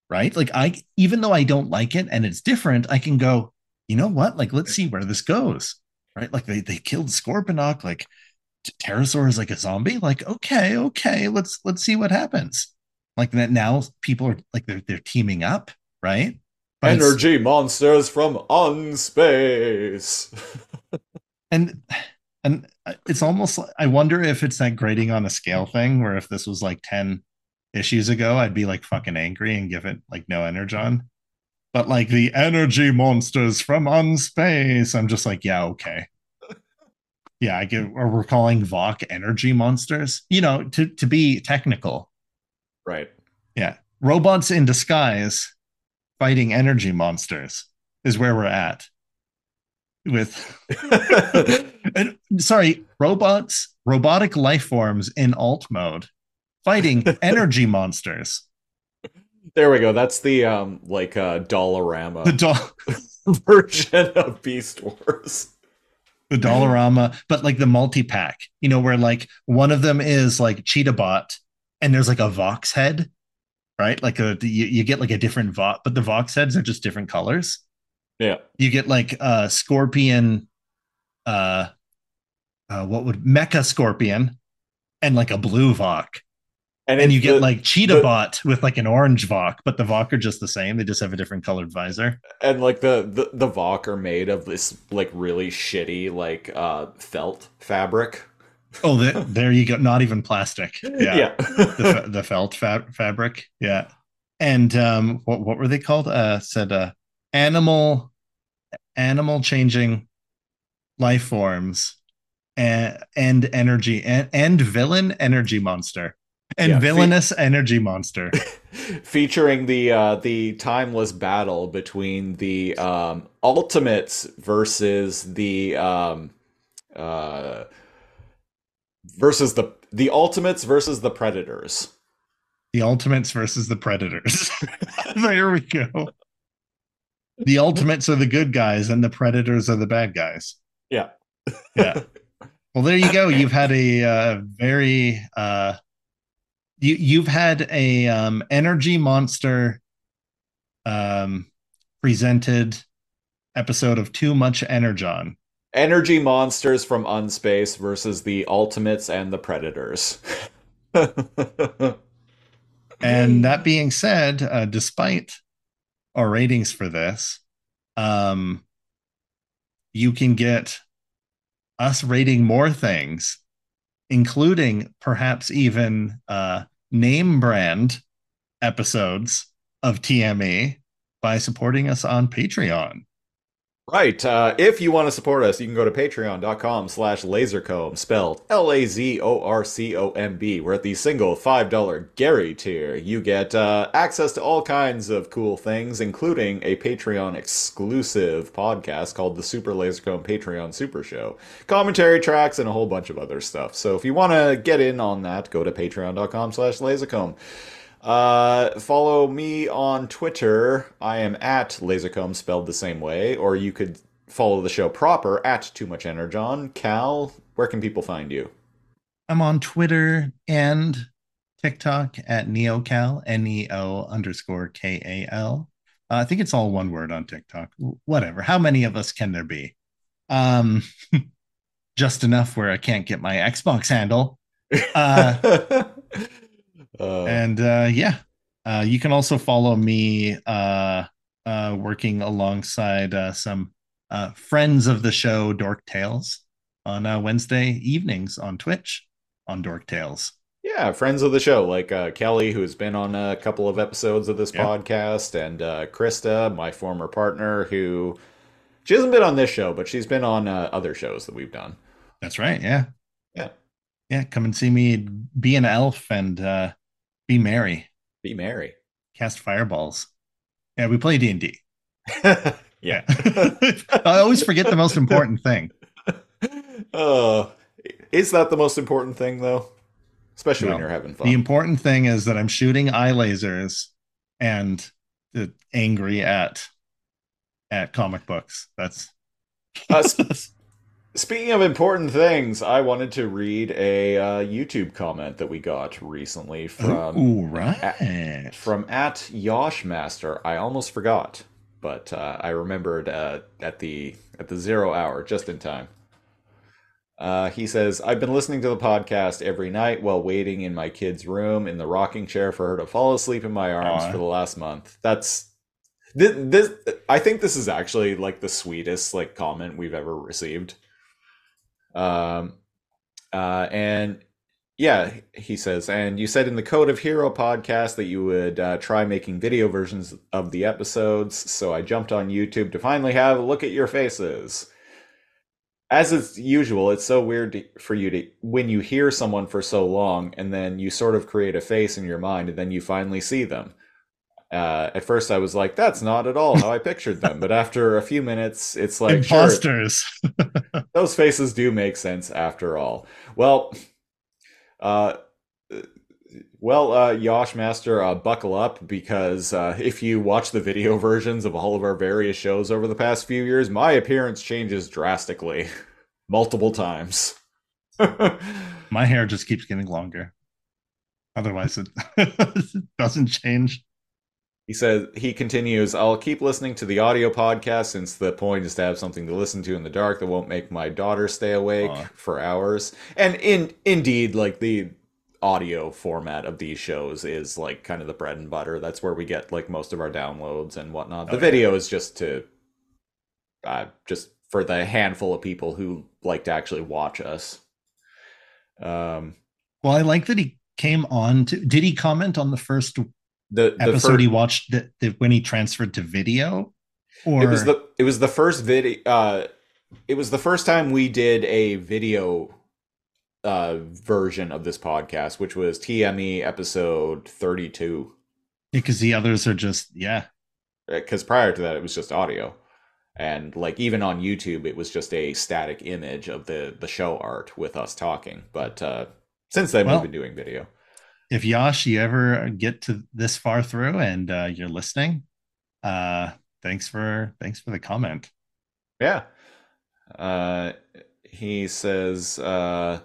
right? Like I, even though I don't like it and it's different, I can go, you know what? Like let's see where this goes, right? Like they they killed Scorponok, like Terrorsaur is like a zombie. Like okay, okay, let's let's see what happens. Like that now, people are like they're they're teaming up, right? But Energy monsters from unspace. and and it's almost like- i wonder if it's that grading on a scale thing where if this was like 10 issues ago i'd be like fucking angry and give it like no energon but like the energy monsters from unspace i'm just like yeah okay yeah i get or we're calling vok energy monsters you know to to be technical Right. Yeah. Robots in disguise fighting energy monsters is where we're at. With and, sorry, robots, robotic life forms in alt mode fighting energy monsters. there we go. That's the um like uh Dollarama The doll version of Beast Wars. the Dollarama, but like the multi-pack, you know, where like one of them is like Cheetah Bot and there's like a Vox head, right? Like a you, you get like a different Vox, but the Vox heads are just different colors. Yeah. You get like uh Scorpion, uh, uh what would Mecha Scorpion and like a blue Vok. And it's you get the- like Cheetah the- Bot with like an orange Vok, but the Vok are just the same. They just have a different colored visor. and like the the the Vok are made of this like really shitty like uh felt fabric. Oh, the, there you go. Not even plastic. Yeah. the, the felt fa- fabric. Yeah. And um, what what were they called? Uh, said uh, animal animal changing life forms and and energy and, and villain energy monster and Yeah, fe- villainous energy monster. featuring the uh the timeless battle between the um ultimates versus the um uh versus the the ultimates versus the predators the ultimates versus the predators. there we go. The ultimates are the good guys and the predators are the bad guys. yeah. Yeah. Well there you go. You've had a uh, very uh you you've had a um energy monster um presented episode of too much energon. Energy monsters from unspace versus the ultimates and the predators. And that being said uh despite our ratings for this um you can get us rating more things including perhaps even uh name brand episodes of TME by supporting us on Patreon. Right. Uh, if you want to support us, you can go to patreon.com slash lazorcomb, spelled L-A-Z-O-R-C-O-M-B. We're at the single $5 Gary tier. You get uh, access to all kinds of cool things, including a Patreon exclusive podcast called the Super Lazorcomb Patreon Super Show, commentary tracks, and a whole bunch of other stuff. So if you want to get in on that, go to patreon.com slash lazorcomb. Uh, follow me on Twitter. I am at Lazorcomb, spelled the same way. Or you could follow the show proper at Too Much Energon. Kal, where can people find you? I'm on Twitter and TikTok at NeoKal, N E O underscore K A L. Uh, I think it's all one word on TikTok. Whatever. How many of us can there be? Um, just enough where I can't get my Xbox handle. Uh, Uh, and uh yeah uh you can also follow me uh uh working alongside uh some uh friends of the show dork tales on uh wednesday evenings on twitch on dork tales yeah, friends of the show, like uh, Kelly, who's been on a couple of episodes of this Yeah. podcast, and uh, Krista, my former partner, who she hasn't been on this show, but she's been on uh, other shows that we've done. that's right yeah Yeah. yeah come and see me be an elf and uh be merry Be merry. cast fireballs yeah we play d&d yeah. i always forget the most important thing Uh, is that the most important thing, though? Especially when you're having fun. The important thing is that I'm shooting eye lasers and uh, angry at at comic books. That's Uh, speaking of important things, I wanted to read a uh, YouTube comment that we got recently from Ooh, right. from at Yoshmaster. I almost forgot, but uh, I remembered uh, at the at the zero hour just in time. Uh, he says, "I've been listening to the podcast every night while waiting in my kid's room in the rocking chair for her to fall asleep in my arms Aw. for the last month. That's this, this. I think this is actually like the sweetest like comment we've ever received. Um, uh, and yeah, he says, and you said in the Code of Hero podcast that you would uh, try making video versions of the episodes. So I jumped on YouTube to finally have a look at your faces. as is usual, it's so weird to, for you to when you hear someone for so long and then you sort of create a face in your mind and then you finally see them. Uh, at first, I was like, "That's not at all how I pictured them," but after a few minutes, it's like, Imposters. those faces do make sense after all. Well, uh, well, uh, Yosh Master, uh, buckle up because uh, if you watch the video versions of all of our various shows over the past few years, my appearance changes drastically, multiple times. My hair just keeps getting longer. Otherwise, it, doesn't change. He says he continues, I'll keep listening to the audio podcast since the point is to have something to listen to in the dark that won't make my daughter stay awake Aw. for hours. And in indeed, like the audio format of these shows is like kind of the bread and butter. That's where we get like most of our downloads and whatnot. The Oh, yeah. video is just to uh just for the handful of people who like to actually watch us. Um Well, I like that he came on to. Did he comment on the first the, the episode fir- he watched that, that when he transferred to video? Or it was the it was the first video uh it was the first time we did a video uh version of this podcast which was TME episode 32 because the others are just yeah. because prior to that it was just audio and like even on YouTube it was just a static image of the the show art with us talking but uh since then Well- we've been doing video If Yash, you ever get to this far through and uh, you're listening, uh, thanks for thanks for the comment. Yeah. Uh, he says, uh,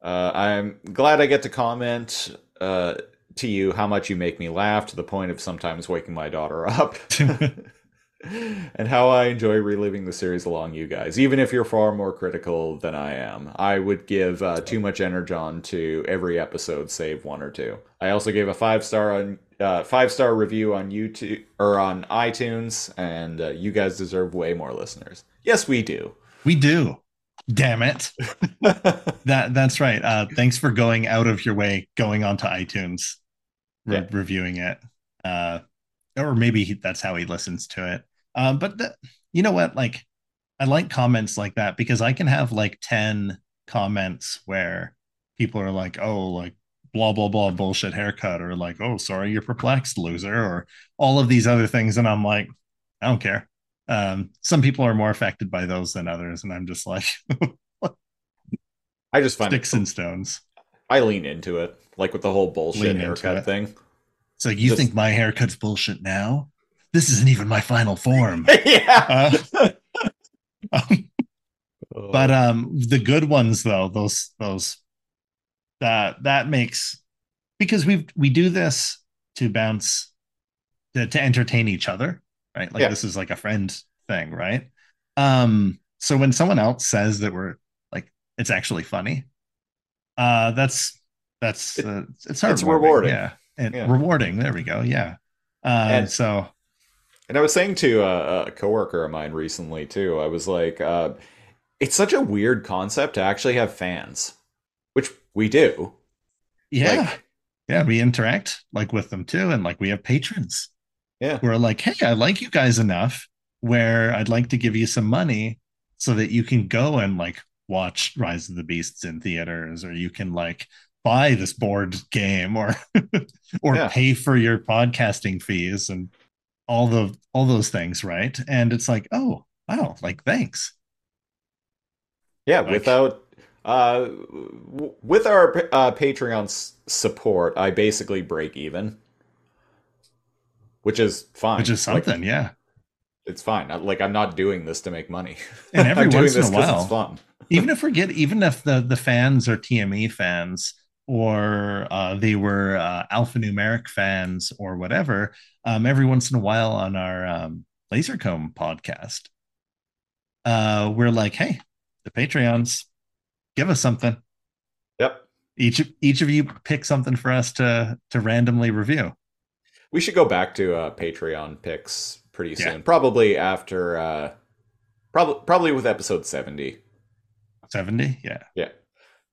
uh, I'm glad I get to comment uh, to you how much you make me laugh to the point of sometimes waking my daughter up. and how I enjoy reliving the series along you guys, even if you're far more critical than I am. I would give uh, too much energon to every episode, save one or two. I also gave a five star on uh, five star review on YouTube or on iTunes, and uh, you guys deserve way more listeners. Yes, we do. We do. Damn it. That that's right. Uh, thanks for going out of your way, going onto iTunes, re- Yeah. reviewing it. Uh, or maybe he, that's how he listens to it. Um, but the, you know what? Like, I like comments like that because I can have like ten comments where people are like, "Oh, like blah blah blah bullshit haircut," or like, "Oh, sorry, you're perplexed, loser," or all of these other things, and I'm like, I don't care. Um, some people are more affected by those than others, and I'm just like I just find sticks it, and stones. I lean into it, like with the whole bullshit Lean haircut thing. It's like you think my haircut's bullshit now? This isn't even my final form. yeah. Uh, um, but um the good ones though those those that that makes because we we do this to bounce to, to entertain each other right like Yeah. this is like a friend thing right um so when someone else says that we're like it's actually funny uh that's that's uh, it's it's heartwarming, rewarding. yeah and Yeah. rewarding there we go yeah uh And- so And I was saying to a, a coworker of mine recently too. I was like, uh, "It's such a weird concept to actually have fans, which we do. yeah Like, yeah we interact like with them too and like we have patrons yeah, who are like hey i like you guys enough where i'd like to give you some money so that you can go and like watch rise of the beasts in theaters or you can like buy this board game or or Yeah. pay for your podcasting fees and all the all those things right and it's like oh wow like thanks yeah. Like- without uh, w- with our uh, Patreon support, I basically break even, which is fine. which is Like, something yeah it's fine. I- Like I'm not doing this to make money. And every once in this a while- even if we get even if the the fans are TME fans or uh, they were uh, alphanumeric fans or whatever, um, every once in a while on our um, Lazorcomb podcast, uh, we're like, hey, the Patreons, give us something. Yep. Each each of you pick something for us to to randomly review. We should go back to uh, Patreon picks pretty Yeah. soon. Probably after, uh, probably probably with episode seventy. Seventy, yeah. Yeah,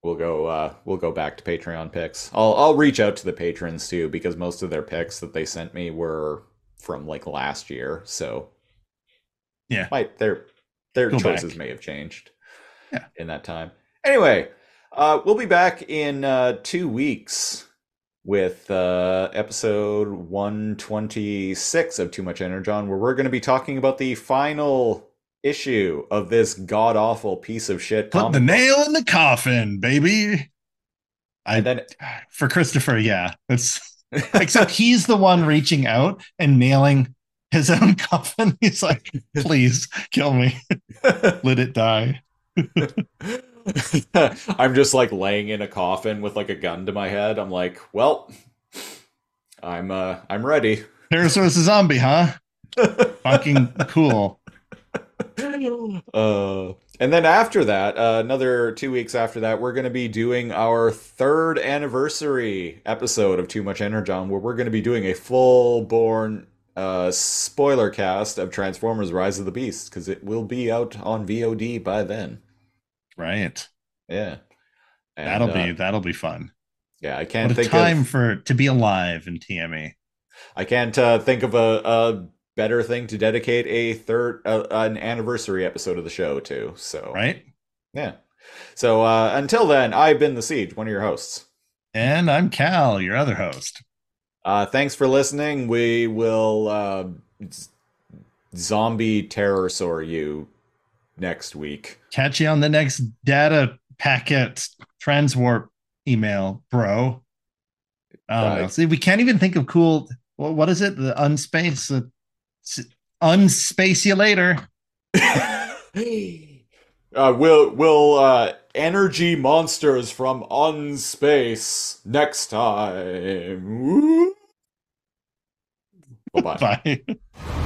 we'll go. Uh, we'll go back to Patreon picks. I'll I'll reach out to the patrons too because most of their picks that they sent me were from like last year. So Yeah. might their their Go choices back. may have changed. Yeah. in that time. Anyway, uh, we'll be back in uh, two weeks with uh, episode 126 of Too Much Energon, where we're going to be talking about the final issue of this god awful piece of shit. Put the comic nail in the coffin, baby. I And then for Christopher, yeah. It's except he's the one reaching out and nailing his own coffin. He's like, please kill me. Let it die. I'm just like laying in a coffin with like a gun to my head. I'm like, well, I'm uh I'm ready. Terrorsaur's a zombie, huh? Fucking cool. Uh, and then after that, uh, another two weeks after that, we're going to be doing our third anniversary episode of Too Much Energon, where we're going to be doing a full-born uh, spoiler cast of Transformers: Rise of the Beast because it will be out on VOD by then. Right. Yeah, And, that'll uh, be that'll be fun. Yeah, I can't What a think time of. for to be alive in. TME. I can't uh, think of a, a better thing to dedicate a third uh, an anniversary episode of the show to. So Right? yeah. So uh, until then, I've been the Siege, one of your hosts. And I'm Kal, your other host. Uh, thanks for listening. We will uh, z- zombie terrorsaur you next week. Catch you on the next data packet transwarp email, bro. I don't know. Right. See, we can't even think of cool. What, is it? The unspace. Uh, unspace you later. uh, we'll we'll uh, energy monsters from unspace next time. Bye. Bye.